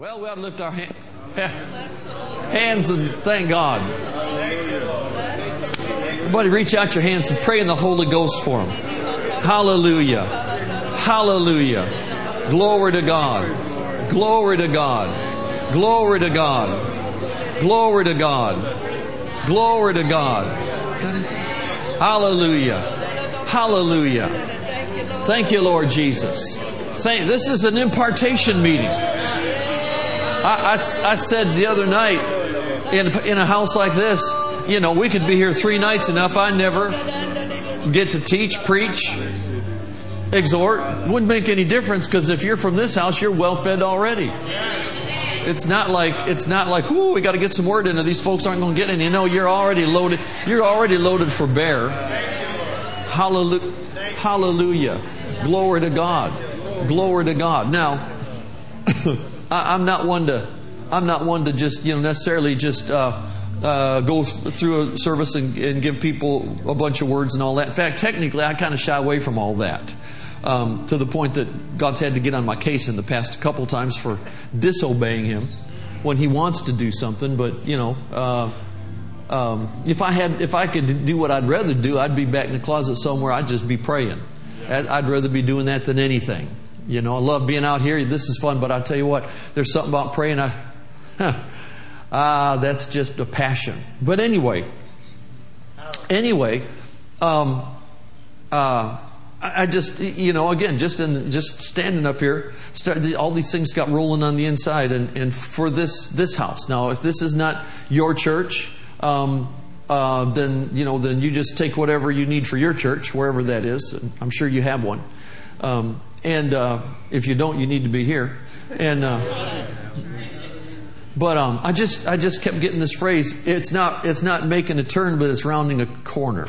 Well, we ought to lift our hand, hands and thank God. Everybody, reach out your hands and pray in the Holy Ghost for them. Hallelujah. Hallelujah. Glory to God. Glory to God. Glory to God. Glory to God. Glory to God. Hallelujah. Hallelujah. Thank you, Lord Jesus. Thank, this is an impartation meeting. I, I, I said the other night in, in a house like this, you know, we could be here three nights enough. I never get to teach, preach, exhort. Wouldn't make any difference because if you're from this house, you're well fed already. It's not like it's not like, ooh, we got to get some word into these folks aren't going to get any. Know, you're already loaded. You're already loaded for bear. Hallelujah. Hallelujah. Glory to God. Glory to God. Now, I, am not one to, I'm not one to just, you know, necessarily just uh, uh, go through a service and, and, give people a bunch of words and all that. In fact, technically, I kind of shy away from all that. Um, to the point that God's had to get on my case in the past a couple times for disobeying Him when He wants to do something. But you know, uh, um, if I had, if I could do what I'd rather do, I'd be back in the closet somewhere. I'd just be praying. I'd rather be doing that than anything. You know, I love being out here. This is fun, but I tell you what, there's something about praying. I, ah, that's just a passion. But anyway, anyway, um, uh, I just, you know, again, just in just standing up here, start, all these things got rolling on the inside, and, and for this this house. Now, if this is not your church, um, uh, then you know, then you just take whatever you need for your church, wherever that is. I'm sure you have one. Um, and uh, if you don't, you need to be here. And uh, but um, I just I just kept getting this phrase. It's not it's not making a turn, but it's rounding a corner.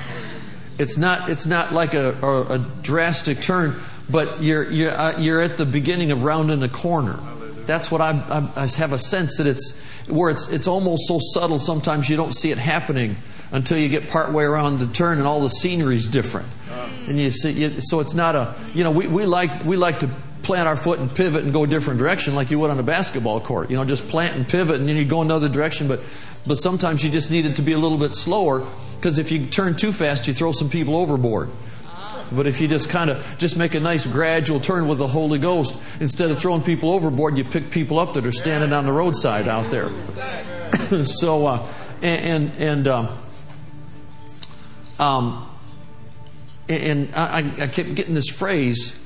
It's not it's not like a, a, a drastic turn, but you're you're uh, you're at the beginning of rounding a corner. That's what I, I, I have a sense that it's where it's it's almost so subtle. Sometimes you don't see it happening until you get partway around the turn and all the scenery is different. And you see, so it's not a, you know, we, we like, we like to plant our foot and pivot and go a different direction like you would on a basketball court. You know, just plant and pivot and then you go another direction. But, but sometimes you just need it to be a little bit slower because if you turn too fast, you throw some people overboard. But if you just kind of just make a nice gradual turn with the Holy Ghost, instead of throwing people overboard, you pick people up that are standing on the roadside out there. so, uh, and and, and um, um, and I, I kept getting this phrase.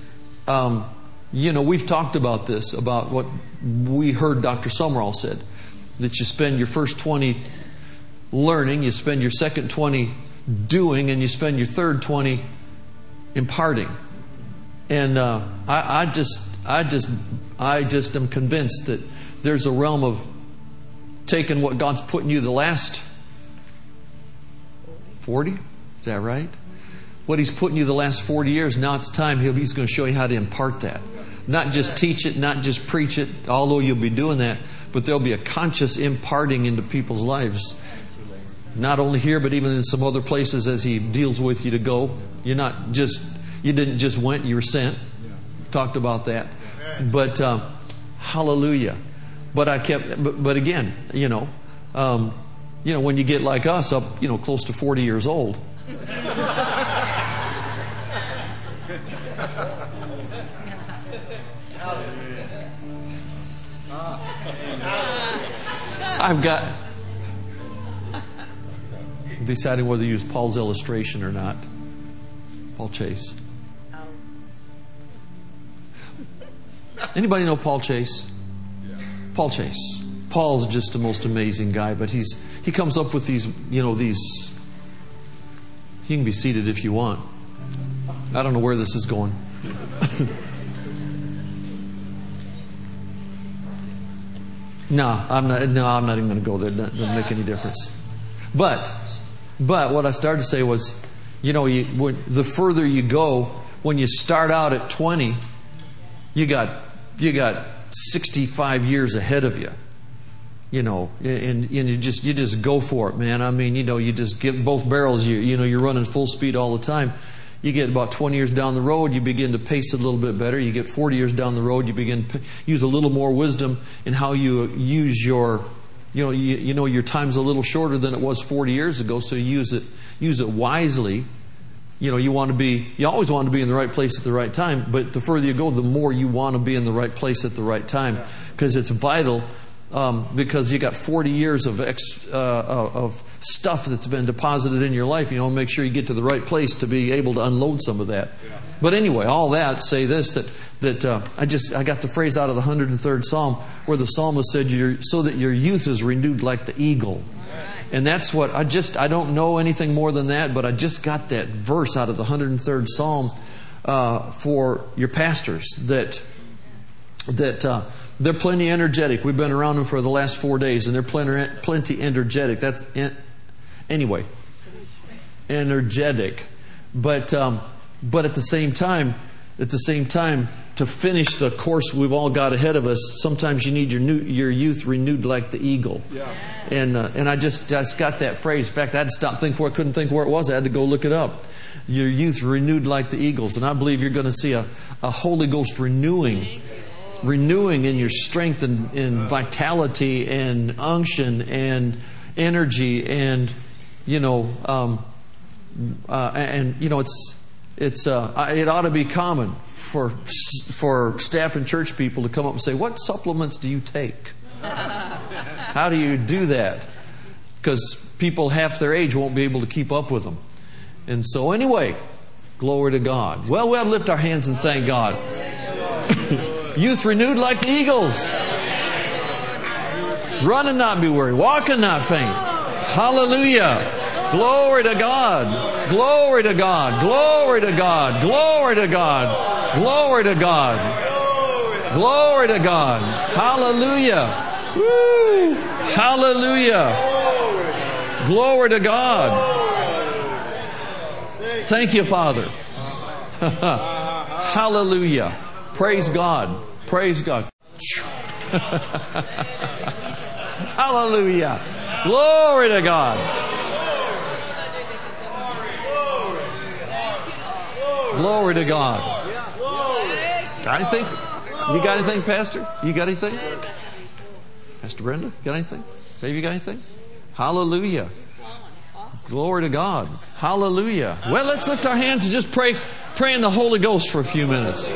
Um, you know, we've talked about this, about what we heard Dr. Sumrall said that you spend your first 20 learning, you spend your second 20 doing, and you spend your third 20 imparting. And uh, I, I just, I just, I just am convinced that there's a realm of taking what God's put in you the last 40. Is that right? what He's put in you the last 40 years, now it's time He's going to show you how to impart that. Not just teach it, not just preach it, although you'll be doing that, but there'll be a conscious imparting into people's lives. Not only here, but even in some other places as He deals with you to go. You're not just, you didn't just went, you were sent. Talked about that. But, uh, hallelujah. But I kept, but, but again, you know, um, you know, when you get like us up, you know, close to 40 years old, I've got deciding whether to use Paul's illustration or not. Paul Chase. Anybody know Paul Chase? Paul Chase. Paul's just the most amazing guy, but he's he comes up with these, you know, these you can be seated if you want. I don't know where this is going. no, I'm not. No, I'm not even going to go there. It doesn't make any difference. But, but what I started to say was, you know, you, when, the further you go, when you start out at 20, you got you got 65 years ahead of you you know, and, and you just you just go for it, man. I mean, you know, you just get both barrels. You you know, you're running full speed all the time. You get about 20 years down the road, you begin to pace it a little bit better. You get 40 years down the road, you begin to use a little more wisdom in how you use your, you know, you, you know your time's a little shorter than it was 40 years ago, so you use it, use it wisely. You know, you want to be, you always want to be in the right place at the right time, but the further you go, the more you want to be in the right place at the right time because it's vital um, because you got 40 years of, ex, uh, uh, of stuff that's been deposited in your life. You know, make sure you get to the right place to be able to unload some of that. But anyway, all that say this that that uh, I just I got the phrase out of the 103rd Psalm where the psalmist said, "So that your youth is renewed like the eagle." And that's what I just I don't know anything more than that, but I just got that verse out of the 103rd Psalm uh, for your pastors that that uh, they're plenty energetic. We've been around them for the last four days, and they're plenty, plenty energetic. That's anyway, energetic. But um, but at the same time, at the same time, to finish the course we've all got ahead of us, sometimes you need your new, your youth renewed like the eagle. Yeah. And uh, and I just just got that phrase. In fact, I had to stop think where I couldn't think where it was. I had to go look it up. Your youth renewed like the eagles, and I believe you're going to see a, a Holy Ghost renewing renewing in your strength and, and vitality and unction and energy and you know um, uh, and you know it's it's uh, it ought to be common for for staff and church people to come up and say what supplements do you take? How do you do that? Because people half their age won't be able to keep up with them and so anyway glory to god. Well we ought to lift our hands and thank god Youth renewed like the eagles. Run and not be weary. Walk and not faint. Hallelujah. Glory to God. Glory to God. Glory to God. Glory to God. Glory to God. Glory to God. Hallelujah. Woo. Hallelujah. Glory to God. Thank you, Father. Hallelujah. Praise God. Praise God. Hallelujah. Glory to God. Glory to God. Got anything? You got anything, Pastor? You got anything? Pastor Brenda, got anything? Baby, you got anything? Hallelujah. Glory to God. Hallelujah. Well, let's lift our hands and just pray, pray in the Holy Ghost for a few minutes.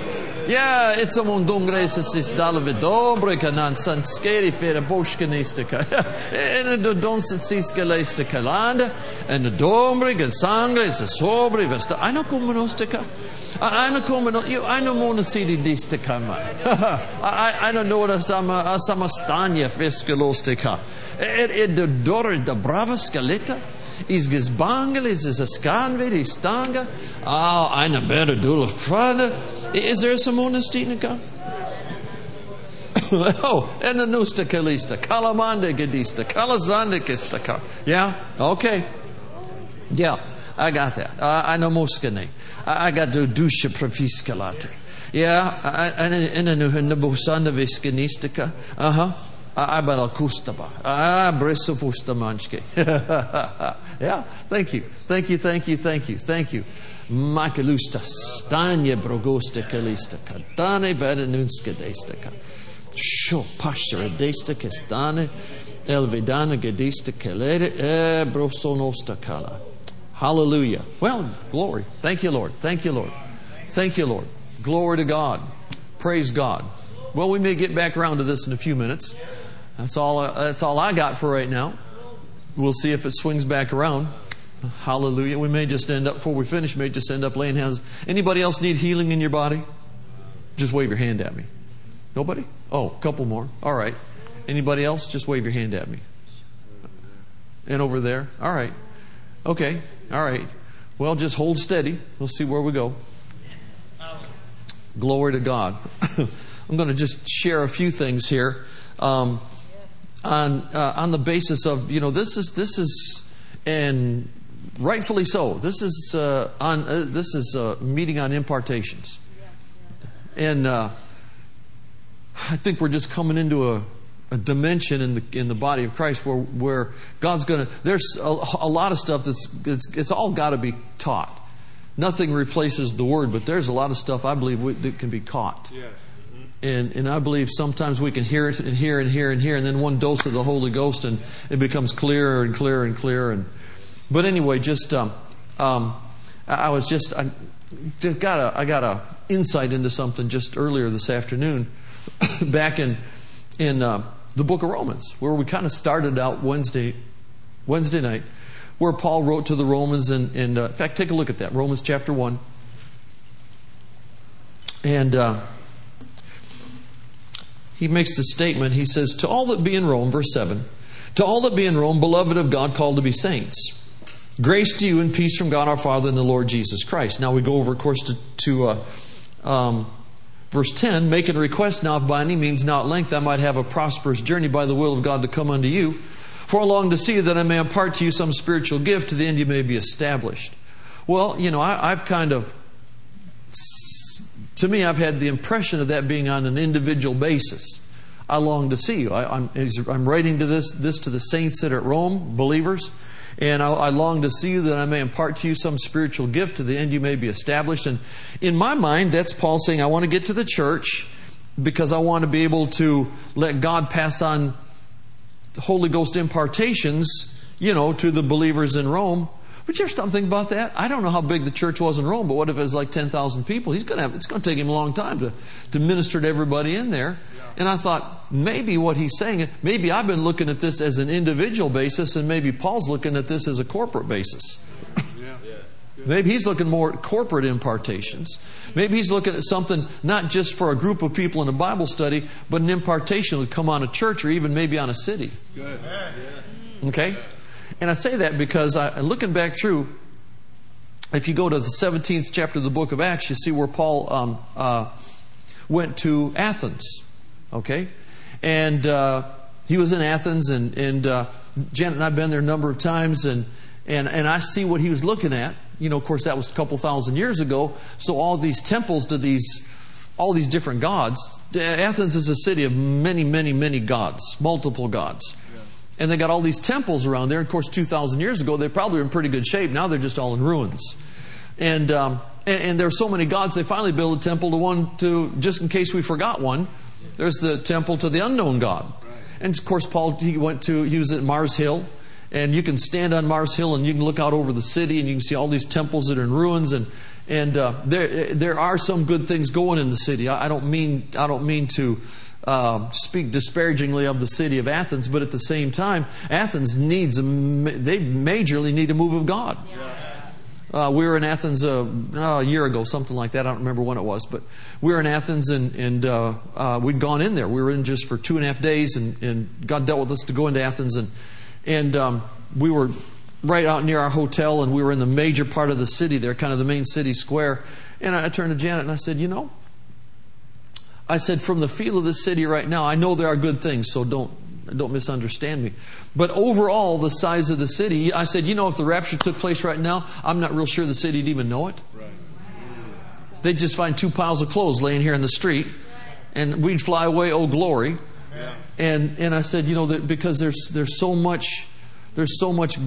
Ja, it's a mundungre se sis dalve dobre kanan san skeri fere boshkanistika. En de donset siska leiste kalanda. En de dombre gan sangre se sobre vesta. I know come nostika. I know come no I know mona sidi. I I don't know what sama sama stanya fiskalostika. Er er de dorre de brava scaletta. Is gesbangel is es a scanve di stanga. Ah, eine better dula frada. Is there some honesty in God? oh, and the nusta kalista, kalamanda gadista, kalazanda kistaka. Yeah? Okay. Yeah, I got that. I know moskane. I got the dusha profiskalate. Yeah, and a new nabusanda viscanistica. Uh huh. I bet I'll kustaba. Ah, brisofustamanske. Yeah, thank you. Thank you, thank you, thank you, thank you. Makalusta stanje brogosta kalista kadane vedenunska destaka. Sho pashtara destaka stane elvidana gadista kalere e brosonosta kala. Hallelujah. Well, glory. Thank you, Lord. Thank you, Lord. Thank you, Lord. Glory to God. Praise God. Well, we may get back around to this in a few minutes. That's all. Uh, that's all I got for right now. We'll see if it swings back around. Hallelujah. We may just end up, before we finish, may just end up laying hands. Anybody else need healing in your body? Just wave your hand at me. Nobody? Oh, a couple more. All right. Anybody else? Just wave your hand at me. And over there? All right. Okay. All right. Well, just hold steady. We'll see where we go. Glory to God. I'm going to just share a few things here um, on uh, on the basis of you know this is this is and rightfully so. This is uh, on uh, this is a meeting on impartations, and uh, I think we're just coming into a, a, dimension in the in the body of Christ where where God's going to. There's a, a, lot of stuff that's it's, it's all got to be taught. nothing replaces the Word, but there's a lot of stuff I believe we, that can be caught. Yes. And, and I believe sometimes we can hear it and hear and hear and hear, and then one dose of the Holy Ghost, and it becomes clearer and clearer and clearer. And but anyway, just um, um, I was just I just got a I got a insight into something just earlier this afternoon, back in in uh, the Book of Romans, where we kind of started out Wednesday Wednesday night, where Paul wrote to the Romans, and, and uh, in fact, take a look at that Romans chapter one, and. Uh, he makes the statement. He says, To all that be in Rome, verse 7, to all that be in Rome, beloved of God, called to be saints, grace to you and peace from God our Father and the Lord Jesus Christ. Now we go over, of course, to, to uh, um, verse 10 making request now, if by any means, now at length, I might have a prosperous journey by the will of God to come unto you. For I long to see you that I may impart to you some spiritual gift to the end you may be established. Well, you know, I, I've kind of to me, I've had the impression of that being on an individual basis. I long to see you. I, am I'm, I'm writing to this, this to the saints that are at Rome, believers, and I, I long to see you that I may impart to you some spiritual gift to the end you may be established. And in my mind, that's Paul saying, I want to get to the church because I want to be able to let God pass on Holy Ghost impartations, you know, to the believers in Rome but you ever stop thinking about that? I don't know how big the church was in Rome, but what if it was like 10,000 people? He's going to have, it's going to take him a long time to, to minister to everybody in there. And I thought, maybe what he's saying, maybe I've been looking at this as an individual basis, and maybe Paul's looking at this as a corporate basis. Maybe he's looking more at corporate impartations. Maybe he's looking at something not just for a group of people in a Bible study, but an impartation would come on a church or even maybe on a city. Good. Okay? And I say that because I, looking back through, if you go to the 17th chapter of the book of Acts, you see where Paul um, uh, went to Athens. Okay? And uh, he was in Athens, and, and uh, Janet and I have been there a number of times, and, and, and I see what he was looking at. You know, of course, that was a couple thousand years ago. So all these temples to these, all these different gods. Athens is a city of many, many, many gods, multiple gods. And they got all these temples around there. Of course, 2,000 years ago, they probably were in pretty good shape. Now they're just all in ruins. And, um, and, and there are so many gods, they finally built a temple to one, to, just in case we forgot one, there's the temple to the unknown God. And of course, Paul, he went to, he was at Mars Hill. And you can stand on Mars Hill and you can look out over the city and you can see all these temples that are in ruins. And, and uh, there, there are some good things going in the city. I, I don't mean, I don't mean to, uh, speak disparagingly of the city of Athens, but at the same time, Athens needs a, they majorly need a move of God. Uh, we were in Athens uh, a year ago, something like that. I don't remember when it was, but we were in Athens and, and uh, uh, we'd gone in there. We were in just for two and a half days, and, and God dealt with us to go into Athens, and and um, we were right out near our hotel, and we were in the major part of the city there, kind of the main city square. And I turned to Janet and I said, you know, I said, from the feel of the city right now, I know there are good things, so don't, don't misunderstand me. But overall, the size of the city, I said, you know, if the rapture took place right now, I'm not real sure the city'd even know it. Right. They'd just find two piles of clothes laying here in the street, and we'd fly away, oh glory. Yeah. And and I said, you know, that because there's there's so much, there's so much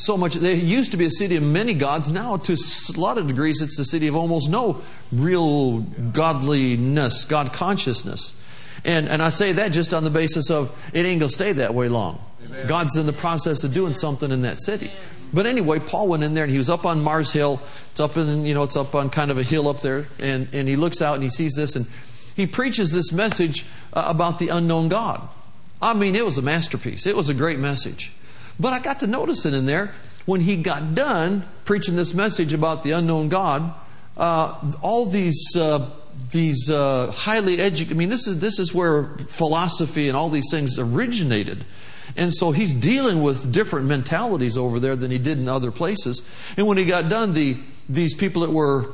so much. There used to be a city of many gods. Now, to a lot of degrees, it's the city of almost no real godliness, God consciousness. And, and I say that just on the basis of it ain't going to stay that way long. Amen. God's in the process of doing something in that city. But anyway, Paul went in there and he was up on Mars Hill. It's up in, you know, it's up on kind of a hill up there. And, and he looks out and he sees this and he preaches this message uh, about the unknown God. I mean, it was a masterpiece. It was a great message. But I got to notice it in there when he got done preaching this message about the unknown God. Uh, all these uh, these uh, highly educated. I mean, this is this is where philosophy and all these things originated. And so he's dealing with different mentalities over there than he did in other places. And when he got done, the these people that were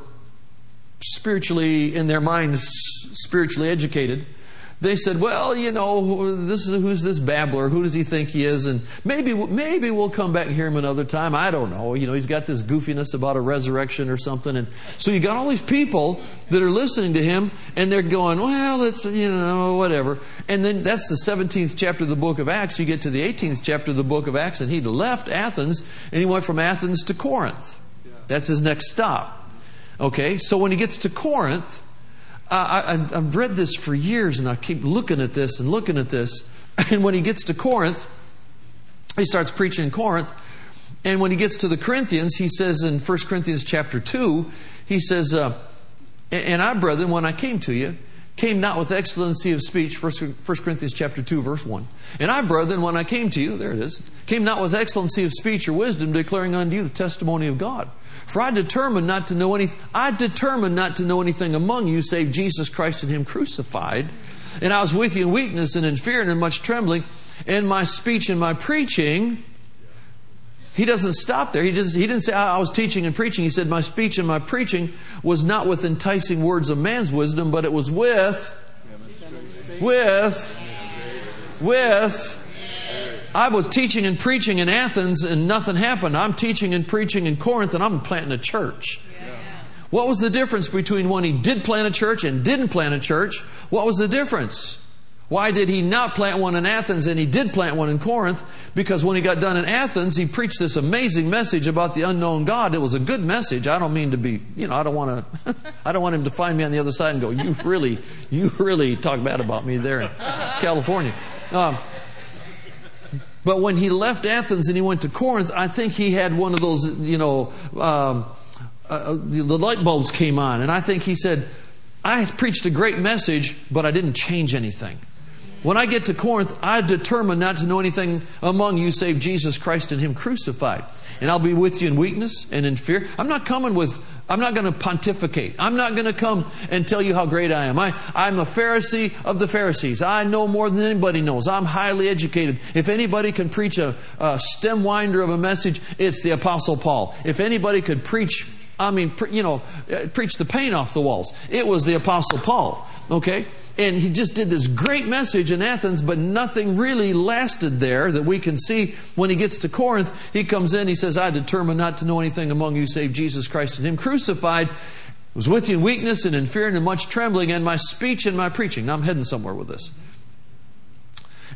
spiritually in their minds spiritually educated they said, "Well, you know, this is who's this babbler? Who does he think he is?" And maybe maybe we'll come back and hear him another time. I don't know. You know, he's got this goofiness about a resurrection or something, and so you got all these people that are listening to him, and they're going, "Well, it's you know whatever." And then that's the 17th chapter of the book of Acts. You get to the 18th chapter of the book of Acts, and he left Athens, and he went from Athens to Corinth. That's his next stop. Okay, so when he gets to Corinth, I, have read this for years and I keep looking at this and looking at this. And when he gets to Corinth, he starts preaching in Corinth. And when he gets to the Corinthians, he says in 1 Corinthians chapter 2, he says, uh, And I, brethren, when I came to you, came not with excellency of speech, 1 Corinthians chapter 2, verse 1. And I, brethren, when I came to you, there it is, came not with excellency of speech or wisdom, declaring unto you the testimony of God. For I determined not to know anything, I determined not to know anything among you save Jesus Christ and Him crucified. And I was with you in weakness and in fear and in much trembling. And my speech and my preaching, he doesn't stop there. He, just, he didn't say, I was teaching and preaching. He said, My speech and my preaching was not with enticing words of man's wisdom, but it was with, with, with. I was teaching and preaching in Athens and nothing happened. I'm teaching and preaching in Corinth and I'm planting a church. What was the difference between when he did plant a church and didn't plant a church? What was the difference? Why did he not plant one in Athens and he did plant one in Corinth? Because when he got done in Athens, he preached this amazing message about the unknown God. It was a good message. I don't mean to be, you know, I don't want to, I don't want him to find me on the other side and go, you really, you really talk bad about me there in California. Um, but when he left Athens and he went to Corinth, I think he had one of those, you know, um, uh, the light bulbs came on. And I think he said, I preached a great message, but I didn't change anything. When I get to Corinth, I determined not to know anything among you save Jesus Christ and Him crucified. And I'll be with you in weakness and in fear. I'm not coming with, I'm not going to pontificate. I'm not going to come and tell you how great I am. I, I'm a Pharisee of the Pharisees. I know more than anybody knows. I'm highly educated. If anybody can preach a, a stem winder of a message, it's the Apostle Paul. If anybody could preach I mean, you know, uh, preach the paint off the walls. It was the Apostle Paul, okay? And he just did this great message in Athens, but nothing really lasted there that we can see. When he gets to Corinth, he comes in, he says, I determined not to know anything among you save Jesus Christ and Him crucified. I was with you in weakness and in fear and in much trembling, and my speech and my preaching. Now I'm heading somewhere with this.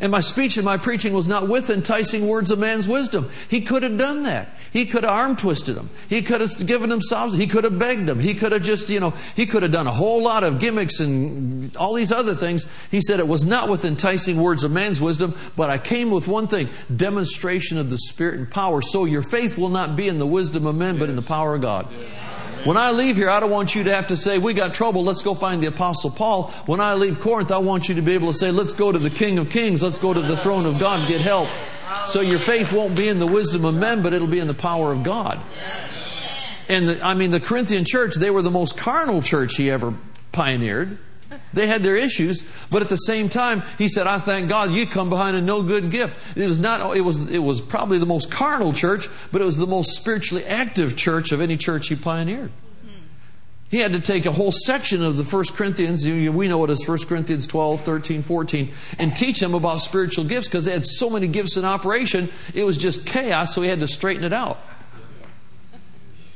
And my speech and my preaching was not with enticing words of man's wisdom. He could have done that. He could have arm twisted them. He could have given himself, he could have begged them. He could have just, you know, he could have done a whole lot of gimmicks and all these other things. He said it was not with enticing words of man's wisdom, but I came with one thing demonstration of the Spirit and power. So your faith will not be in the wisdom of men, but in the power of God. When I leave here, I don't want you to have to say, We got trouble, let's go find the Apostle Paul. When I leave Corinth, I want you to be able to say, Let's go to the King of Kings, let's go to the throne of God and get help. So your faith won't be in the wisdom of men, but it'll be in the power of God. And the, I mean, the Corinthian church, they were the most carnal church he ever pioneered. They had their issues, but at the same time, he said, I thank God you come behind a no good gift. It was not, it was, it was probably the most carnal church, but it was the most spiritually active church of any church he pioneered. He had to take a whole section of the 1 Corinthians, we know it as 1 Corinthians 12, 13, 14, and teach them about spiritual gifts because they had so many gifts in operation, it was just chaos, so he had to straighten it out.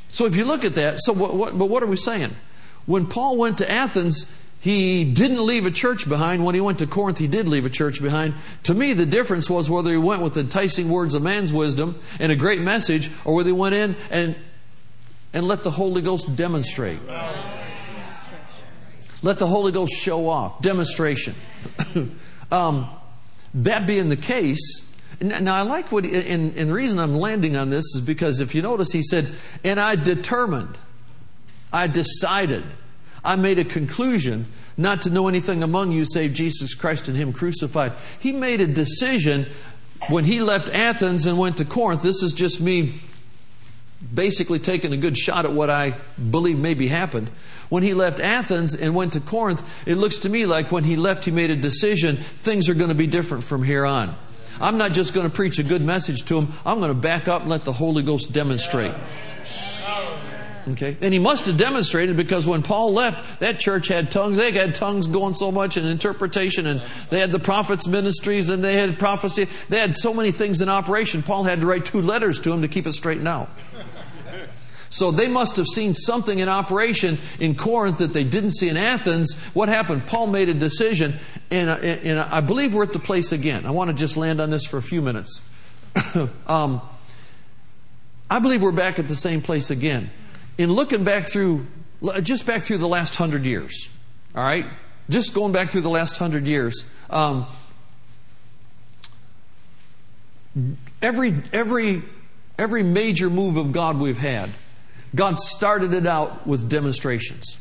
So if you look at that, so what, what, but what are we saying? When Paul went to Athens, he didn't leave a church behind. When he went to Corinth, he did leave a church behind. To me, the difference was whether he went with enticing words of man's wisdom and a great message, or whether he went in and, and let the Holy Ghost demonstrate. Let the Holy Ghost show off. Demonstration. um, that being the case, now I like what, and, and the reason I'm landing on this is because if you notice, he said, and I determined, I decided. I made a conclusion not to know anything among you save Jesus Christ and Him crucified. He made a decision when he left Athens and went to Corinth. This is just me basically taking a good shot at what I believe maybe happened. When he left Athens and went to Corinth, it looks to me like when he left, he made a decision things are going to be different from here on. I'm not just going to preach a good message to him, I'm going to back up and let the Holy Ghost demonstrate. Okay. And he must have demonstrated because when Paul left, that church had tongues. They had tongues going so much and interpretation and they had the prophets' ministries and they had prophecy. They had so many things in operation. Paul had to write two letters to him to keep it straightened out. So they must have seen something in operation in Corinth that they didn't see in Athens. What happened? Paul made a decision, and, and I believe we're at the place again. I want to just land on this for a few minutes. um, I believe we're back at the same place again. In looking back through, just back through the last hundred years, all right? Just going back through the last hundred years, um, every, every, every major move of God we've had, God started it out with demonstrations.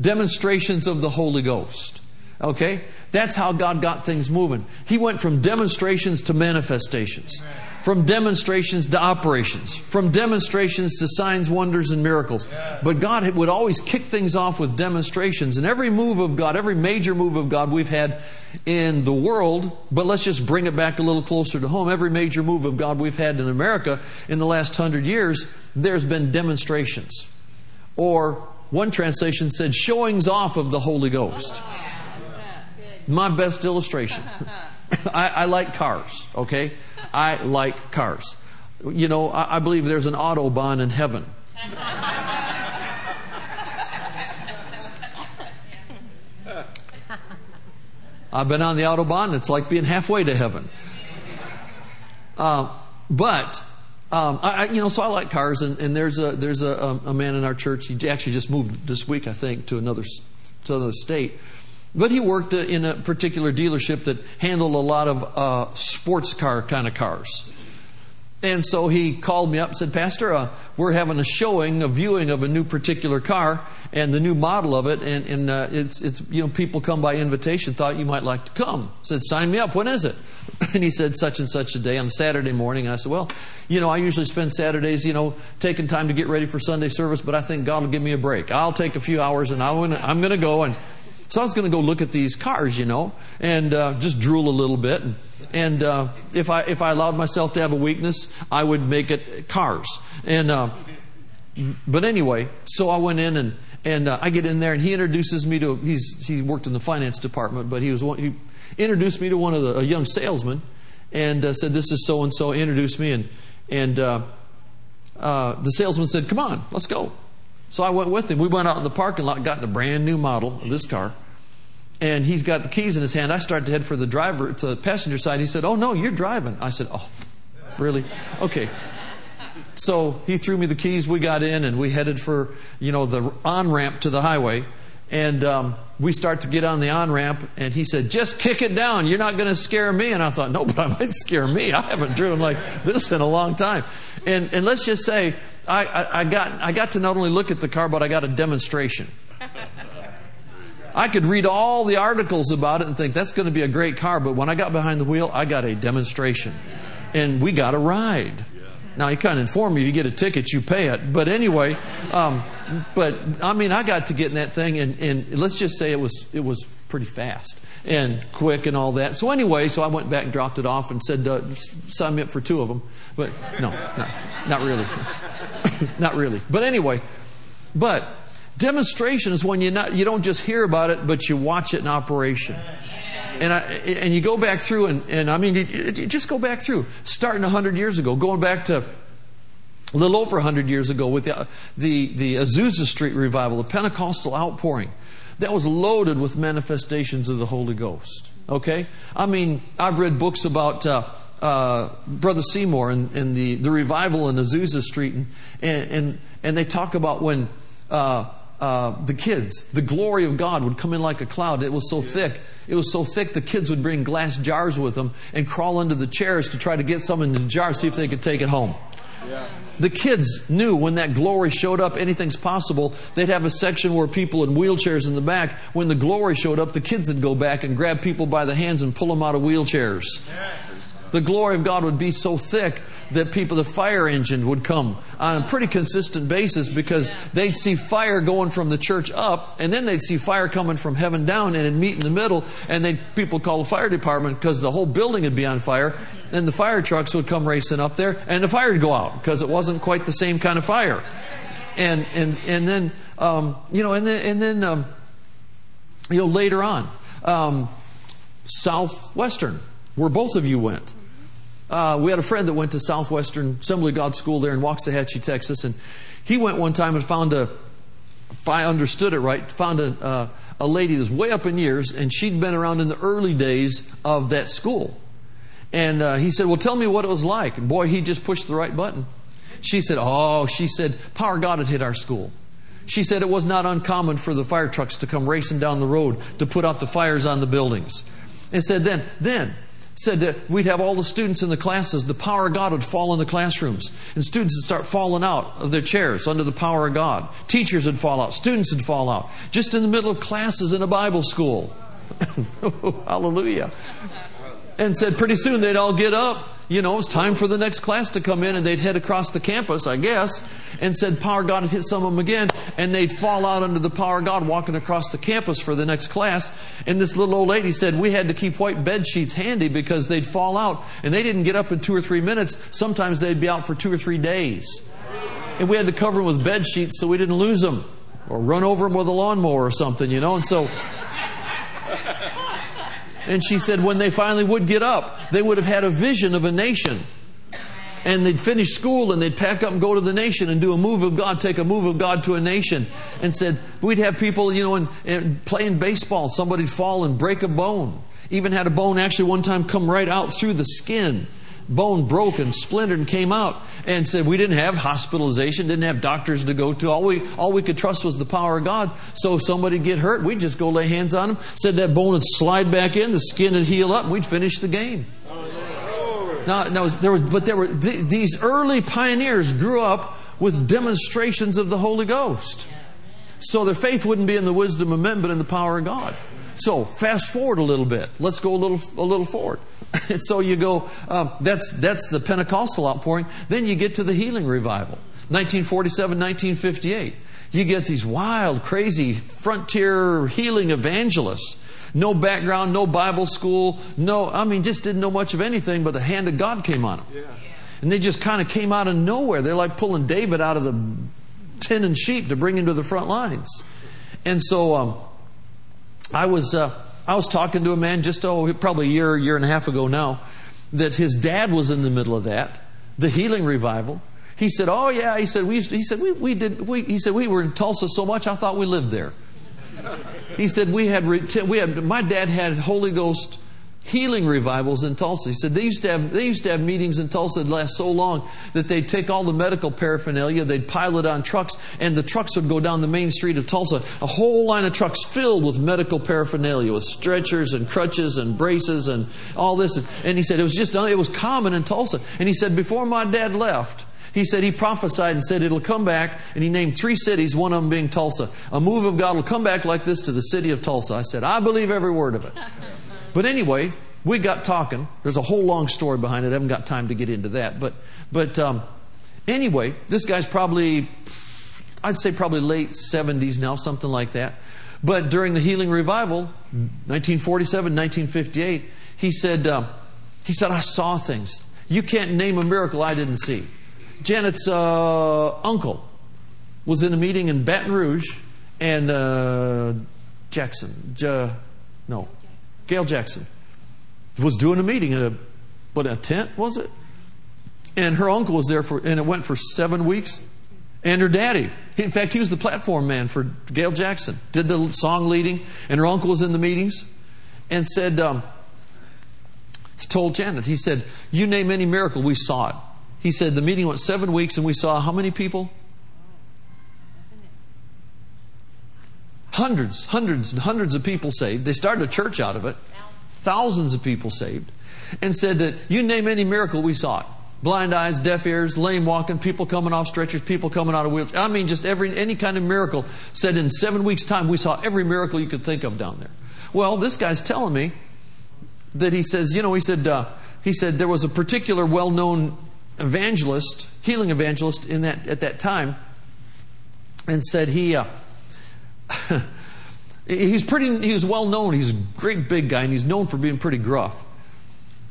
Demonstrations of the Holy Ghost. Okay? That's how God got things moving. He went from demonstrations to manifestations, from demonstrations to operations, from demonstrations to signs, wonders, and miracles. But God would always kick things off with demonstrations. And every move of God, every major move of God we've had in the world, but let's just bring it back a little closer to home. Every major move of God we've had in America in the last hundred years, there's been demonstrations. Or one translation said showings off of the Holy Ghost oh, my best illustration. I, I, like cars, okay? I like cars. You know, I, I believe there's an Autobahn in heaven. I've been on the Autobahn, it's like being halfway to heaven. Uh, but, um, I, you know, so I like cars, and, and there's, a, there's a, a man in our church, he actually just moved this week, I think, to another, to another state but he worked uh, in a particular dealership that handled a lot of uh, sports car kind of cars. And so he called me up and said, Pastor, uh, we're having a showing, a viewing of a new particular car and the new model of it. And, and uh, it's, it's, you know, people come by invitation, thought you might like to come. I said, sign me up. When is it? And he said, such and such a day on Saturday morning. And I said, well, you know, I usually spend Saturdays, you know, taking time to get ready for Sunday service, but I think God will give me a break. I'll take a few hours and I'll, I'm going to go and so I was going to go look at these cars, you know, and uh, just drool a little bit. And, and uh, if I if I allowed myself to have a weakness, I would make it cars. And uh, but anyway, so I went in and and uh, I get in there, and he introduces me to he's he worked in the finance department, but he was one, he introduced me to one of the a young salesman, and uh, said this is so and so. Introduced me, and and uh, the salesman said, "Come on, let's go." So I went with him. We went out in the parking lot, got in a brand new model of this car. And he's got the keys in his hand. I started to head for the driver, to the passenger side. He said, Oh, no, you're driving. I said, Oh, really? Okay. So he threw me the keys. We got in and we headed for, you know, the on ramp to the highway. And um, we start to get on the on ramp, and he said, Just kick it down. You're not going to scare me. And I thought, No, but I might scare me. I haven't driven like this in a long time. And, and let's just say, I, I, I, got, I got to not only look at the car, but I got a demonstration. I could read all the articles about it and think that's going to be a great car, but when I got behind the wheel, I got a demonstration. And we got a ride. Now, he kind of informed me you get a ticket, you pay it. But anyway, um, but I mean, I got to get in that thing, and, and let's just say it was, it was pretty fast and quick and all that. So anyway, so I went back and dropped it off and said, uh, sign me up for two of them. But no, no not really. not really. But anyway, but demonstration is when you not, you don't just hear about it, but you watch it in operation. And, I, and you go back through, and, and I mean, you, you just go back through, starting 100 years ago, going back to a little over 100 years ago with the, the, the Azusa Street revival, the Pentecostal outpouring. That was loaded with manifestations of the Holy Ghost. Okay? I mean, I've read books about uh, uh, Brother Seymour and, and, the, the revival in Azusa Street, and, and, and they talk about when uh, uh, the kids, the glory of God would come in like a cloud. It was so thick. It was so thick the kids would bring glass jars with them and crawl under the chairs to try to get some in the jar, see if they could take it home. The kids knew when that glory showed up, anything's possible. They'd have a section where people in wheelchairs in the back. When the glory showed up, the kids would go back and grab people by the hands and pull them out of wheelchairs. Yeah the glory of God would be so thick that people, the fire engine would come on a pretty consistent basis because they'd see fire going from the church up and then they'd see fire coming from heaven down and it'd meet in the middle and they people call the fire department because the whole building would be on fire and the fire trucks would come racing up there and the fire would go out because it wasn't quite the same kind of fire. And, and, and then, um, you know, and then, and then, um, you know, later on, um, Southwestern, where both of you went. Uh, we had a friend that went to Southwestern Assembly God School there in Waxahachie, Texas, and he went one time and found a, if I understood it right, found a, uh, a lady that's way up in years, and she'd been around in the early days of that school. And uh, he said, Well, tell me what it was like. And boy, he just pushed the right button. she said, Oh, she said, power God had hit our school. She said it was not uncommon for the fire trucks to come racing down the road to put out the fires on the buildings. And said, then, then, said that we'd have all the students in the classes, the power of God would fall in the classrooms, and students would start falling out of their chairs under the power of God. Teachers would fall out, students would fall out, just in the middle of classes in a Bible school. Hallelujah. And said pretty soon they'd all get up. You know, it was time for the next class to come in, and they'd head across the campus, I guess, and said power God had hit some of them again, and they'd fall out under the power of God walking across the campus for the next class. And this little old lady said we had to keep white bed sheets handy because they'd fall out, and they didn't get up in two or three minutes. Sometimes they'd be out for two or three days. And we had to cover them with bed sheets so we didn't lose them or run over them with a lawnmower or something, you know. And so and she said when they finally would get up, they would have had a vision of a nation. And they'd finish school and they'd pack up and go to the nation and do a move of God, take a move of God to a nation. And said, we'd have people, you know, in, in playing baseball, somebody'd fall and break a bone. Even had a bone actually one time come right out through the skin bone broke and splintered and came out and said we didn't have hospitalization, didn't have doctors to go to. All we, all we could trust was the power of God. So if somebody get hurt, we'd just go lay hands on them, said that bone would slide back in, the skin would heal up, and we'd finish the game. Now, now there was, but there were th- these early pioneers grew up with demonstrations of the Holy Ghost. So their faith wouldn't be in the wisdom of men, but in the power of God. So fast forward a little bit. Let's go a little a little forward. and so you go. Um, that's that's the Pentecostal outpouring. Then you get to the healing revival, 1947, 1958. You get these wild, crazy frontier healing evangelists. No background, no Bible school, no. I mean, just didn't know much of anything, but the hand of God came on them. Yeah. And they just kind of came out of nowhere. They're like pulling David out of the tin and sheep to bring him to the front lines. And so. Um, I was, uh, I was talking to a man just, oh, probably a year, year and a half ago now, that his dad was in the middle of that, the healing revival. He said, oh, yeah. He said, we, to, he said, we, we did, we, he said, we were in Tulsa so much I thought we lived there. He said, we had, we had, my dad had Holy Ghost healing revivals in Tulsa. He said they used to have they used to have meetings in Tulsa that last so long that they'd take all the medical paraphernalia, they'd pile it on trucks, and the trucks would go down the main street of Tulsa, a whole line of trucks filled with medical paraphernalia, with stretchers and crutches and braces and all this. And he said it was just it was common in Tulsa. And he said before my dad left. He said he prophesied and said it'll come back, and he named three cities, one of them being Tulsa. A move of God will come back like this to the city of Tulsa. I said, I believe every word of it. But anyway, we got talking. There's a whole long story behind it. I haven't got time to get into that. But, but um, anyway, this guy's probably, I'd say probably late 70s now, something like that. But during the healing revival, 1947, 1958, he said, uh, he said, I saw things. You can't name a miracle I didn't see. Janet's uh, uncle was in a meeting in Baton Rouge, and uh, Jackson, J- no, Gail Jackson, was doing a meeting in a, what, a tent, was it? And her uncle was there for, and it went for seven weeks. And her daddy, in fact, he was the platform man for Gail Jackson, did the song leading, and her uncle was in the meetings and said, um, he told Janet, he said, You name any miracle, we saw it. He said, The meeting went seven weeks and we saw how many people? Hundreds, hundreds, and hundreds of people saved. They started a church out of it. Thousands of people saved. And said that you name any miracle, we saw it. Blind eyes, deaf ears, lame walking, people coming off stretchers, people coming out of wheelchairs. I mean, just every any kind of miracle. Said in seven weeks' time, we saw every miracle you could think of down there. Well, this guy's telling me that he says, you know, he said, uh, he said there was a particular well-known evangelist, healing evangelist, in that at that time, and said he. Uh, he's pretty. He's well known. He's a great big guy, and he's known for being pretty gruff.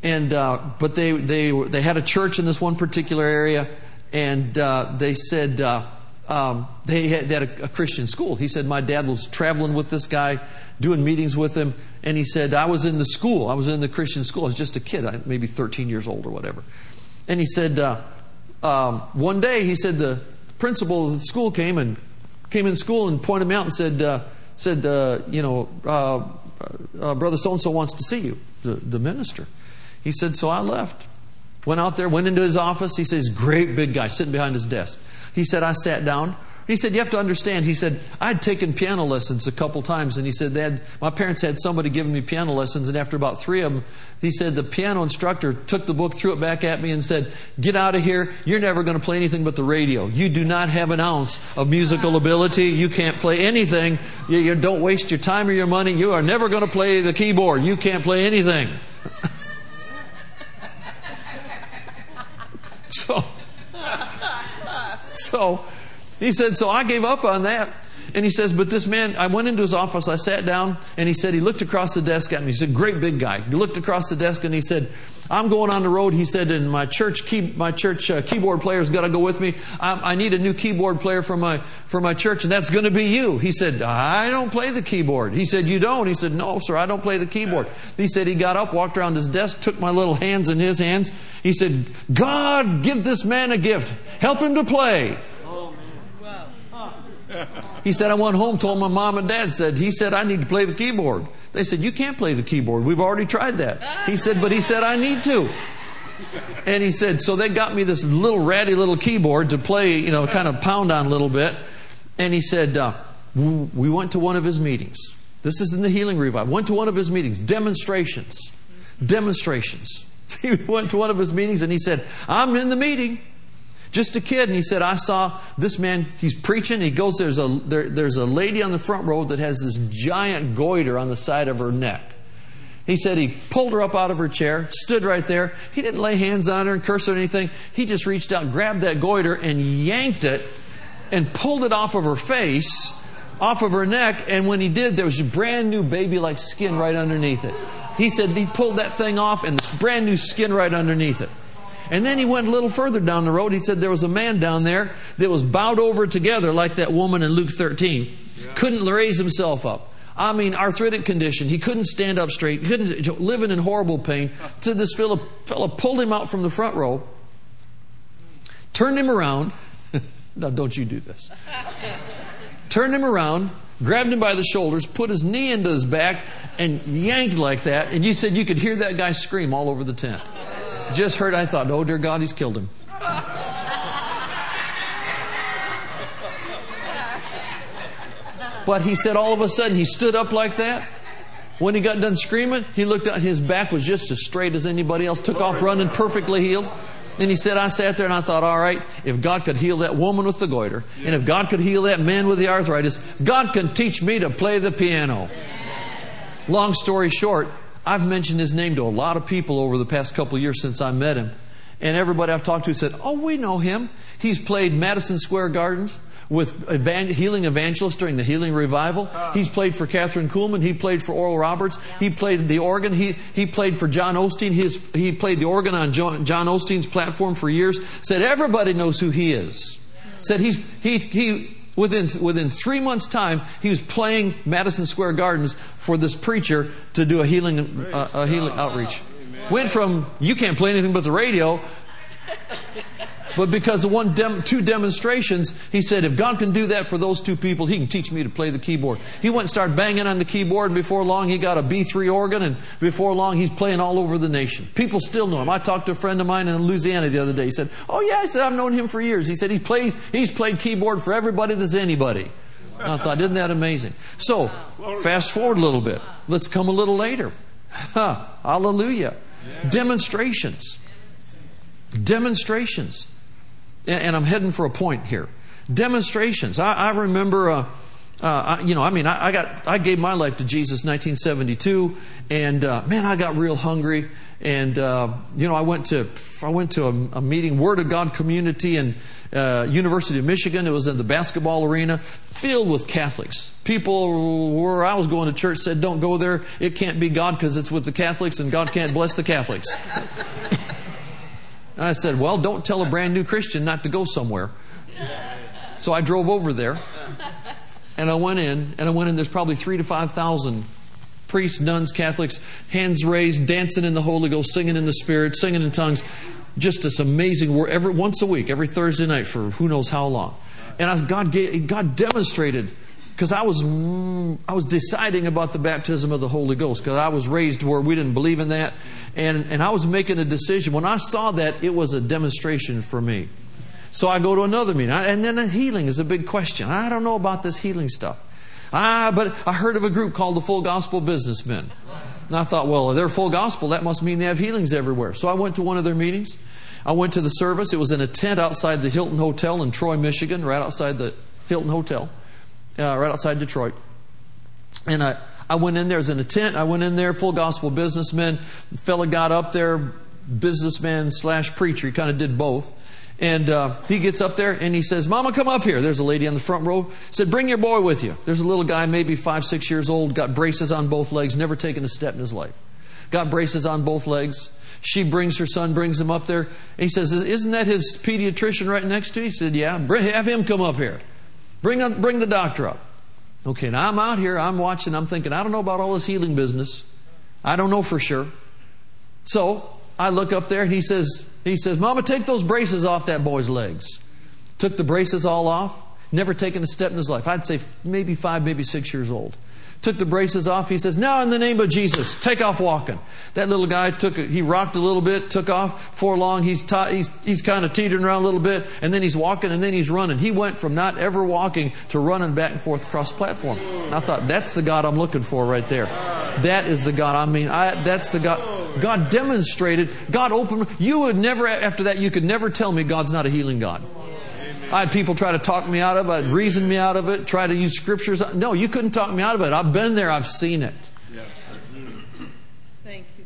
And uh, but they they they had a church in this one particular area, and uh, they said uh, um, they had, they had a, a, Christian school. He said my dad was traveling with this guy, doing meetings with him, and he said I was in the school. I was in the Christian school. I was just a kid, maybe 13 years old or whatever. And he said uh, um, one day he said the principal of the school came and came in school and pointed me out and said, uh, said uh, you know, uh, uh brother so and so wants to see you, the, the minister. He said, so I left. Went out there, went into his office. He says, great big guy sitting behind his desk. He said, I sat down. He said, You have to understand. He said, I'd taken piano lessons a couple times, and he said, they had, My parents had somebody giving me piano lessons, and after about three of them, he said, The piano instructor took the book, threw it back at me, and said, Get out of here. You're never going to play anything but the radio. You do not have an ounce of musical ability. You can't play anything. You, you don't waste your time or your money. You are never going to play the keyboard. You can't play anything. so, so, he said, So I gave up on that. And he says, But this man, I went into his office, I sat down, and he said, He looked across the desk at me. He's a great big guy. He looked across the desk and he said, I'm going on the road. He said, and my church, key, my church uh, keyboard player's got to go with me. I, I, need a new keyboard player for my for my church, and that's going to be you. He said, I don't play the keyboard. He said, You don't? He said, No, sir, I don't play the keyboard. He said he got up, walked around his desk, took my little hands in his hands. He said, God, give this man a gift. Help him to play. He said, I went home, told my mom and dad, said, he said, I need to play the keyboard. They said, you can't play the keyboard. We've already tried that. He said, but he said, I need to. And he said, so they got me this little ratty little keyboard to play, you know, kind of pound on a little bit. And he said, uh, we went to one of his meetings. This is in the healing revival. Went to one of his meetings, demonstrations. Demonstrations. He went to one of his meetings and he said, I'm in the meeting. Just a kid, and he said, I saw this man, he's preaching. He goes, there's a, there, there's a lady on the front row that has this giant goiter on the side of her neck. He said he pulled her up out of her chair, stood right there. He didn't lay hands on her and curse her or anything. He just reached out, grabbed that goiter, and yanked it and pulled it off of her face, off of her neck. And when he did, there was brand new baby like skin right underneath it. He said he pulled that thing off, and this brand new skin right underneath it. And then he went a little further down the road. He said there was a man down there that was bowed over together like that woman in Luke 13. Yeah. Couldn't raise himself up. I mean, arthritic condition. He couldn't stand up straight. He couldn't, living in horrible pain. So this fellow, fellow pulled him out from the front row, turned him around. now, don't you do this. turned him around, grabbed him by the shoulders, put his knee into his back, and yanked like that. And you said you could hear that guy scream all over the tent. Just heard, I thought, oh dear God, he's killed him. But he said all of a sudden he stood up like that. When he got done screaming, he looked out, his back was just as straight as anybody else, took off running perfectly healed. And he said, I sat there and I thought, all right, if God could heal that woman with the goiter, and if God could heal that man with the arthritis, God can teach me to play the piano. Long story short, I've mentioned his name to a lot of people over the past couple of years since I met him. And everybody I've talked to said, Oh, we know him. He's played Madison Square Gardens with evan- healing evangelists during the healing revival. Ah. He's played for Kathryn Kuhlman. He played for Oral Roberts. He played the organ. He, he played for John Osteen. His, he played the organ on John, John Osteen's platform for years. Said everybody knows who he is. Said he's, he, he Within, within three months' time, he was playing Madison Square Gardens for this preacher to do a healing, uh, a healing outreach. Went from, you can't play anything but the radio, but because of one, dem- two demonstrations, he said, if God can do that for those two people, he can teach me to play the keyboard. He went and started banging on the keyboard, and before long, he got a B3 organ, and before long, he's playing all over the nation. People still know him. I talked to a friend of mine in Louisiana the other day. He said, oh yeah, I said, I've known him for years. He said, he plays, he's played keyboard for everybody that's anybody. I thought, isn't that amazing? So, fast forward a little bit. Let's come a little later. Hallelujah. Demonstrations. Demonstrations and I'm heading for a point here. Demonstrations. I, I remember, uh, uh, I, you know, I mean, I, I, got, I gave my life to Jesus 1972, and uh, man, I got real hungry, and uh, you know, I went to, I went to a, a meeting, Word of God community, and uh, University of Michigan. It was in the basketball arena, filled with Catholics. People where I was going to church said, "Don't go there. It can't be God because it's with the Catholics, and God can't bless the Catholics." And I said, Well, don't tell a brand new Christian not to go somewhere. So I drove over there and I went in, and I went in, there's probably three to 5,000 priests, nuns, Catholics, hands raised, dancing in the Holy Ghost, singing in the Spirit, singing in tongues. Just this amazing word every once a week, every Thursday night for who knows how long. And I, God, gave, God demonstrated because I was I was deciding about the baptism of the Holy Ghost because I was raised where we didn't believe in that, And, and I was making a decision. When I saw that, it was a demonstration for me. So I go to another meeting. And then the healing is a big question. I don't know about this healing stuff. Ah, but I heard of a group called the Full Gospel Businessmen. And I thought, well, they're full gospel, that must mean they have healings everywhere. So I went to one of their meetings. I went to the service. It was in a tent outside the Hilton Hotel in Troy, Michigan, right outside the Hilton Hotel, uh, right outside Detroit. And I, I went in there, as in a tent. I went in there, full gospel businessman. The fella got up there, businessman slash preacher. He kind of did both. And uh, he gets up there and he says, Mama, come up here. There's a lady on the front row. Said, Bring your boy with you. There's a little guy, maybe five, six years old, got braces on both legs, never taken a step in his life. Got braces on both legs. She brings her son, brings him up there. he says, Isn't that his pediatrician right next to you? He said, Yeah. Have him come up here. Bring, up, bring the doctor up. Okay, now I'm out here, I'm watching, I'm thinking, I don't know about all this healing business. I don't know for sure. So I look up there and he says, he says, Mama, take those braces off that boy's legs. Took the braces all off, never taken a step in his life. I'd say maybe five, maybe six years old. Took the braces off. He says, Now in the name of Jesus, take off walking. That little guy took, a, he rocked a little bit, took off for long. He's, ta- he's, he's kind of teetering around a little bit, and then he's walking, and then he's running. He went from not ever walking to running back and forth across platform. And I thought, that's the God I'm looking for right there. That is the God. I mean, I, that's the God. God demonstrated, God opened, you would never, after that, you could never tell me God's not a healing God. I had people try to talk me out of it, reason me out of it, try to use scriptures. No, you couldn't talk me out of it. I've been there, I've seen it. Thank you.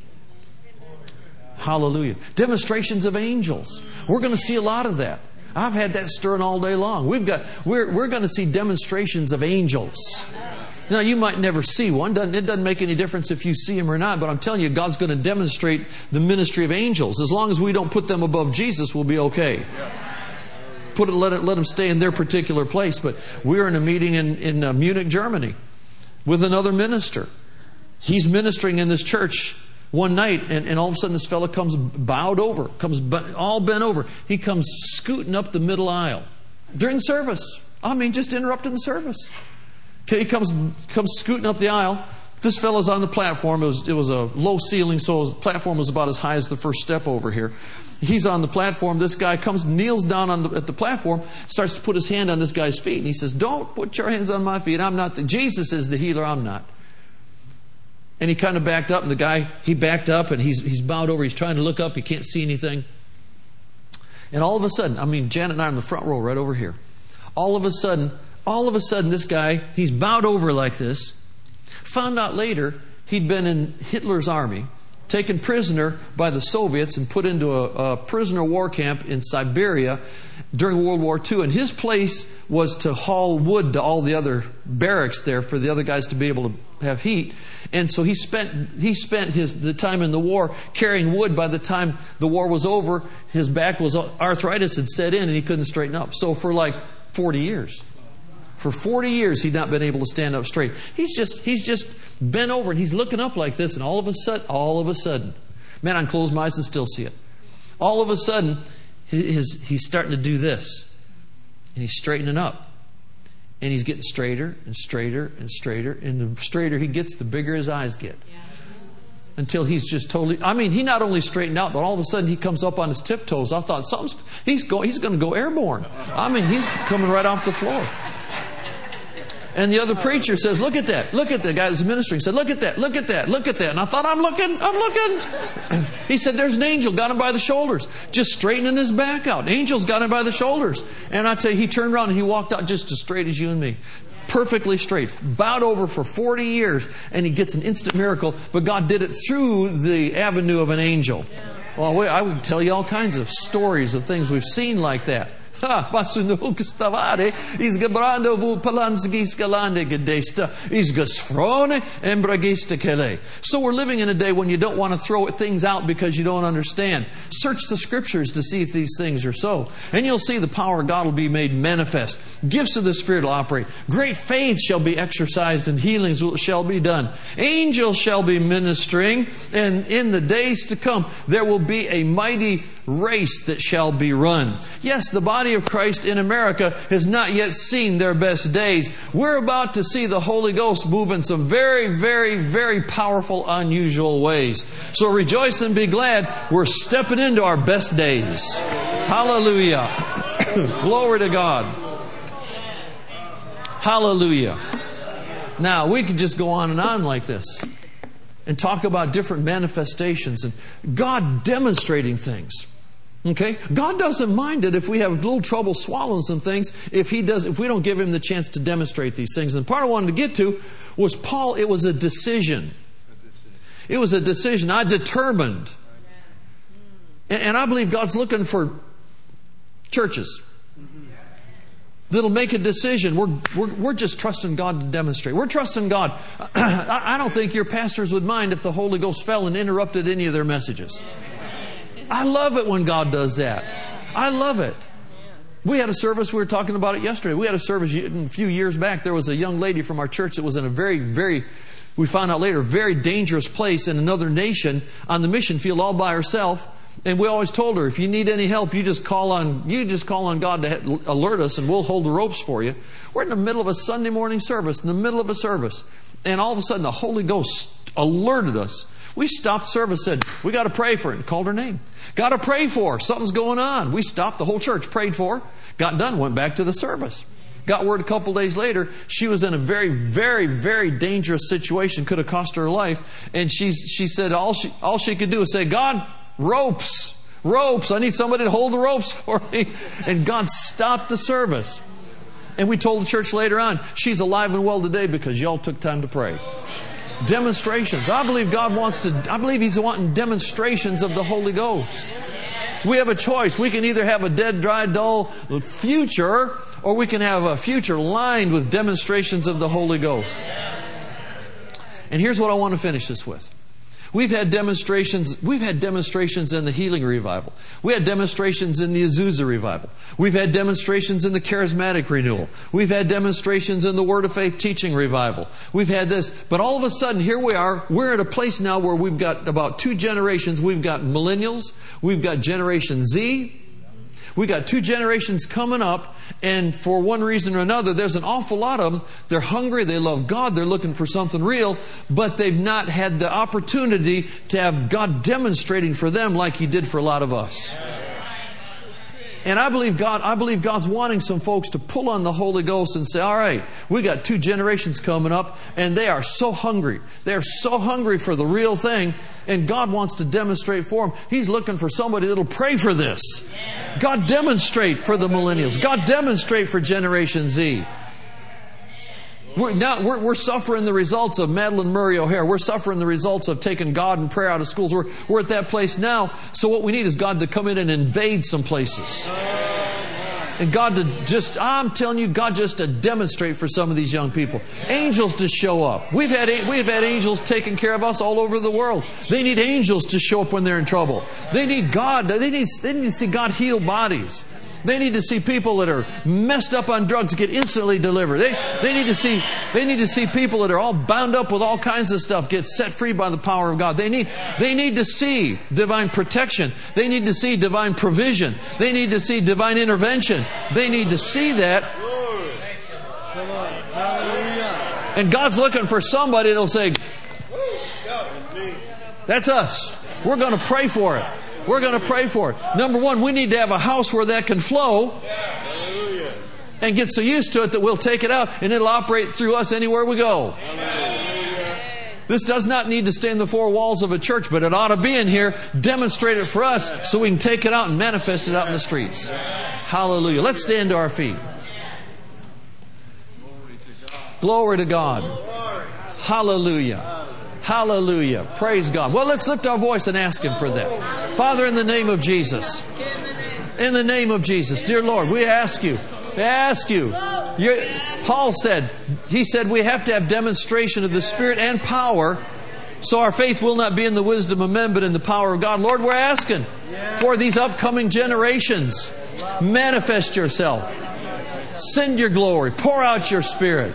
Hallelujah. Demonstrations of angels. We're going to see a lot of that. I've had that stirring all day long. We've got, we're, we're going to see demonstrations of angels. Now, you might never see one. It doesn't make any difference if you see them or not, but I'm telling you, God's going to demonstrate the ministry of angels. As long as we don't put them above Jesus, we'll be okay. Put it, let, it, let them stay in their particular place. But we were in a meeting in, in uh, Munich, Germany, with another minister. He's ministering in this church one night, and, and all of a sudden this fellow comes bowed over, comes all bent over. He comes scooting up the middle aisle during service. I mean, just interrupting the service. Okay, he comes, comes scooting up the aisle. This fellow's on the platform. It was, it was a low ceiling, so the platform was about as high as the first step over here. He's on the platform. This guy comes, kneels down the, at the platform, starts to put his hand on this guy's feet, and he says, Don't put your hands on my feet. I'm not the, Jesus is the healer, I'm not. And he kind of backed up, and the guy, he backed up, and he's, he's bowed over. He's trying to look up. He can't see anything. And all of a sudden, I mean, Janet and I are in the front row right over here. All of a sudden, all of a sudden, this guy, he's bowed over like this. Found out later he'd been in Hitler's army, taken prisoner by the Soviets and put into a, a prisoner war camp in Siberia during World War II. And his place was to haul wood to all the other barracks there for the other guys to be able to have heat. And so he spent he spent his the time in the war carrying wood. By the time the war was over, his back was arthritis had set in and he couldn't straighten up. So for like 40 years. For 40 years, he'd not been able to stand up straight. He's just, he's just bent over and he's looking up like this, and all of a sudden, all of a sudden, man, I close my eyes and still see it. All of a sudden, his, he's starting to do this, and he's straightening up. And he's getting straighter and straighter and straighter. And the straighter he gets, the bigger his eyes get. Until he's just totally, I mean, he not only straightened out, but all of a sudden he comes up on his tiptoes. I thought, something's, he's, go, he's going to go airborne. I mean, he's coming right off the floor. And the other preacher says, Look at that. Look at the guy that's ministering. Said, Look at that. Look at that. Look at that. And I thought, I'm looking. I'm looking. he said, There's an angel. Got him by the shoulders. Just straightening his back out. Angel's got him by the shoulders. And I tell you, he turned around and he walked out just as straight as you and me. Perfectly straight. Bowed over for 40 years. And he gets an instant miracle. But God did it through the avenue of an angel. Well, I would tell you all kinds of stories of things we've seen like that. Ha, pasunuk stavare, izgebrando vu palanski skalande gedesta, izgesfrone embragista kele. So we're living in a day when you don't want to throw things out because you don't understand. Search the scriptures to see if these things are so. And you'll see the power of God will be made manifest. Gifts of the Spirit will operate. Great faith shall be exercised and healings shall be done. Angels shall be ministering. And in the days to come, there will be a mighty race that shall be run. Yes, the body of Christ in America has not yet seen their best days. We're about to see the Holy Ghost move in some very, very, very powerful, unusual ways. So rejoice and be glad. We're stepping into our best days. Hallelujah. Glory to God. Hallelujah. Now, we could just go on and on like this and talk about different manifestations and God demonstrating things. Okay? God doesn't mind it if we have a little trouble swallowing some things if he does if we don't give him the chance to demonstrate these things. And part I wanted to get to was Paul, it was a decision. It was a decision. I determined. And I believe God's looking for churches that'll make a decision. We're, we're, we're just trusting God to demonstrate. We're trusting God. I don't think your pastors would mind if the Holy Ghost fell and interrupted any of their messages. I love it when God does that. I love it. We had a service, we were talking about it yesterday. We had a service a few years back. There was a young lady from our church that was in a very, very, we found out later, very dangerous place in another nation on the mission field all by herself. And we always told her, if you need any help, you just call on, you just call on God to alert us and we'll hold the ropes for you. We're in the middle of a Sunday morning service, in the middle of a service. And all of a sudden the Holy Ghost alerted us. We stopped service, said, we got to pray for it, and called her name. Got to pray for her. Something's going on. We stopped the whole church, prayed for her, got done, went back to the service. Got word a couple days later, she was in a very, very, very dangerous situation, could have cost her life. And she, she said all she, all she could do was say, God, ropes, ropes. I need somebody to hold the ropes for me. And God stopped the service. And we told the church later on, she's alive and well today because y'all took time to pray. Demonstrations. I believe God wants to, I believe He's wanting demonstrations of the Holy Ghost. We have a choice. We can either have a dead, dry, dull future, or we can have a future lined with demonstrations of the Holy Ghost. And here's what I want to finish this with. We've had demonstrations, we've had demonstrations in the healing revival. We had demonstrations in the Azusa revival. We've had demonstrations in the charismatic renewal. We've had demonstrations in the Word of Faith teaching revival. We've had this, but all of a sudden here we are, we're at a place now where we've got about two generations. We've got millennials, we've got Generation Z, we got two generations coming up, and for one reason or another, there's an awful lot of them. They're hungry, they love God, they're looking for something real, but they've not had the opportunity to have God demonstrating for them like He did for a lot of us. And I believe God, I believe God's wanting some folks to pull on the Holy Ghost and say, all right, we got two generations coming up and they are so hungry. They're so hungry for the real thing and God wants to demonstrate for them. He's looking for somebody that'll pray for this. God demonstrate for the millennials. God demonstrate for Generation Z. We're, now, we're, we're, suffering the results of Madalyn Murray O'Hair. We're suffering the results of taking God and prayer out of schools. We're, we're at that place now. So what we need is God to come in and invade some places. And God to just, I'm telling you, God just to demonstrate for some of these young people. Angels to show up. We've had, we've had angels taking care of us all over the world. They need angels to show up when they're in trouble. They need God, they need, they need to see God heal bodies. They need to see people that are messed up on drugs get instantly delivered. They, they, need to see, they need to see people that are all bound up with all kinds of stuff get set free by the power of God. They need, they need to see divine protection. They need to see divine provision. They need to see divine intervention. They need to see that. And God's looking for somebody that'll say, That's us. We're going to pray for it. We're going to pray for it. Number one, we need to have a house where that can flow and get so used to it that we'll take it out and it'll operate through us anywhere we go. This does not need to stay in the four walls of a church, but it ought to be in here. Demonstrate it for us so we can take it out and manifest it out in the streets. Hallelujah. Let's stand to our feet. Glory to God. Hallelujah. Hallelujah. Praise God. Well, let's lift our voice and ask Him for that. Father, in the name of Jesus, in the name of Jesus, dear Lord, we ask you, we ask you. You're, Paul said, he said we have to have demonstration of the Spirit and power so our faith will not be in the wisdom of men, but in the power of God. Lord, we're asking for these upcoming generations. Manifest yourself. Send your glory. Pour out your Spirit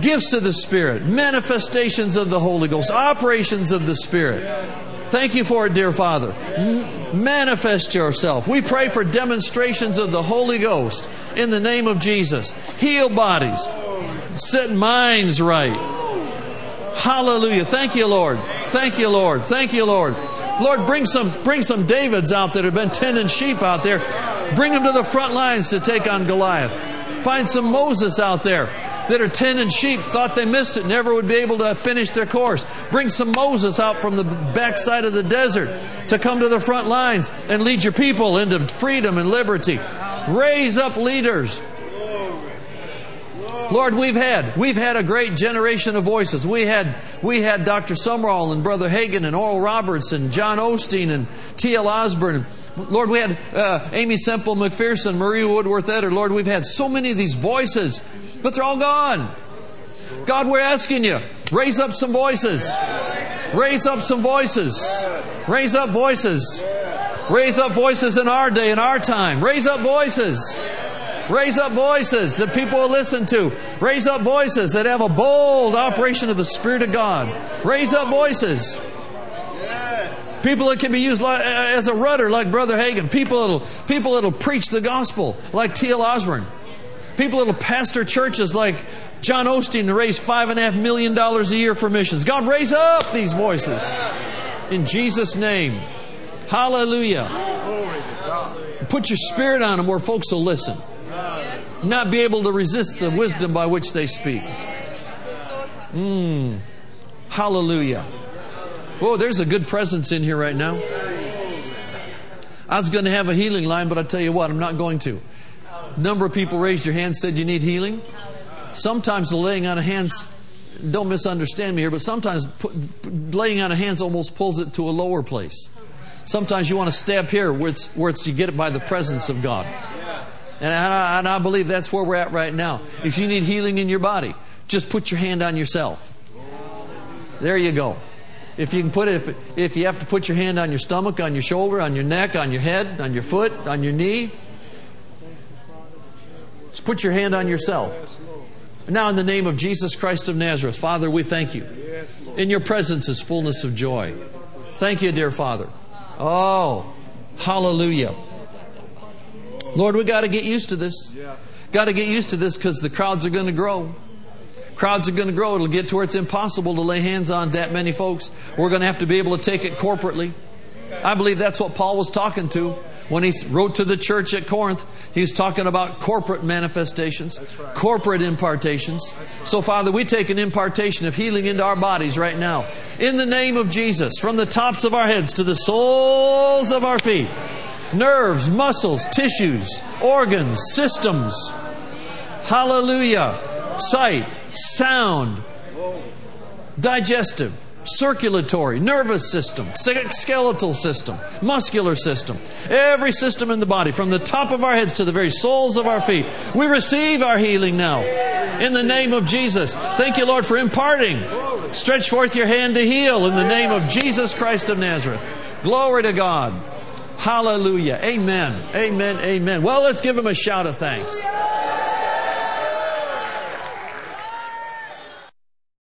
gifts of the Spirit, manifestations of the Holy Ghost, operations of the Spirit. Thank you for it, dear Father. Manifest yourself. We pray for demonstrations of the Holy Ghost in the name of Jesus. Heal bodies, set minds right. Hallelujah. Thank you, Lord. Thank you, Lord. Thank you, Lord. Lord, bring some, bring some Davids out there that have been tending sheep out there. Bring them to the front lines to take on Goliath. Find some Moses out there that are tending sheep, thought they missed it, never would be able to finish their course. Bring some Moses out from the backside of the desert to come to the front lines and lead your people into freedom and liberty. Raise up leaders. Lord, we've had we've had a great generation of voices. We had we had Dr. Sumrall and Brother Hagin and Oral Roberts and John Osteen and T.L. Osborn. Lord, we had uh, Aimee Semple McPherson, Marie Woodworth Etter. Lord, we've had so many of these voices, but they're all gone. God, we're asking you, raise up some voices. Raise up some voices. Raise up voices. Raise up voices in our day, in our time. Raise up voices. Raise up voices that people will listen to. Raise up voices that have a bold operation of the Spirit of God. Raise up voices. People that can be used like, as a rudder, like Brother Hagin. People that'll, people that'll preach the gospel, like T.L. Osborn. People that'll pastor churches, like John Osteen, to raise five and a half million dollars a year for missions. God, raise up these voices in Jesus' name. Hallelujah. Put your spirit on them where folks will listen not be able to resist the wisdom by which they speak. Mm. Hallelujah. Whoa, there's a good presence in here right now. I was going to have a healing line, but I tell you what, I'm not going to. Number of people raised your hand, said you need healing. Sometimes the laying on of hands, don't misunderstand me here, but sometimes put, laying on of hands almost pulls it to a lower place. Sometimes you want to stay up here where it's, where it's you get it by the presence of God. And I, and I believe that's where we're at right now. If you need healing in your body, just put your hand on yourself. There you go. If you can put it, if, if you have to put your hand on your stomach, on your shoulder, on your neck, on your head, on your foot, on your knee, put your hand on yourself. Now, in the name of Jesus Christ of Nazareth, Father, we thank you. In your presence is fullness of joy. Thank you, dear Father. Oh, hallelujah. Lord, we got to get used to this. Got to get used to this because the crowds are going to grow. Crowds are going to grow. It'll get to where it's impossible to lay hands on that many folks. We're going to have to be able to take it corporately. I believe that's what Paul was talking to when he wrote to the church at Corinth. He was talking about corporate manifestations, right. corporate impartations. Right. So, Father, we take an impartation of healing into our bodies right now. In the name of Jesus, from the tops of our heads to the soles of our feet nerves, muscles, tissues, organs, systems. Hallelujah. Sight, sound, digestive, circulatory, nervous system, skeletal system, muscular system, every system in the body, from the top of our heads to the very soles of our feet. We receive our healing now in the name of Jesus. Thank you, Lord, for imparting. Stretch forth your hand to heal in the name of Jesus Christ of Nazareth. Glory to God. Hallelujah. Amen. Amen. Amen. Well, let's give him a shout of thanks.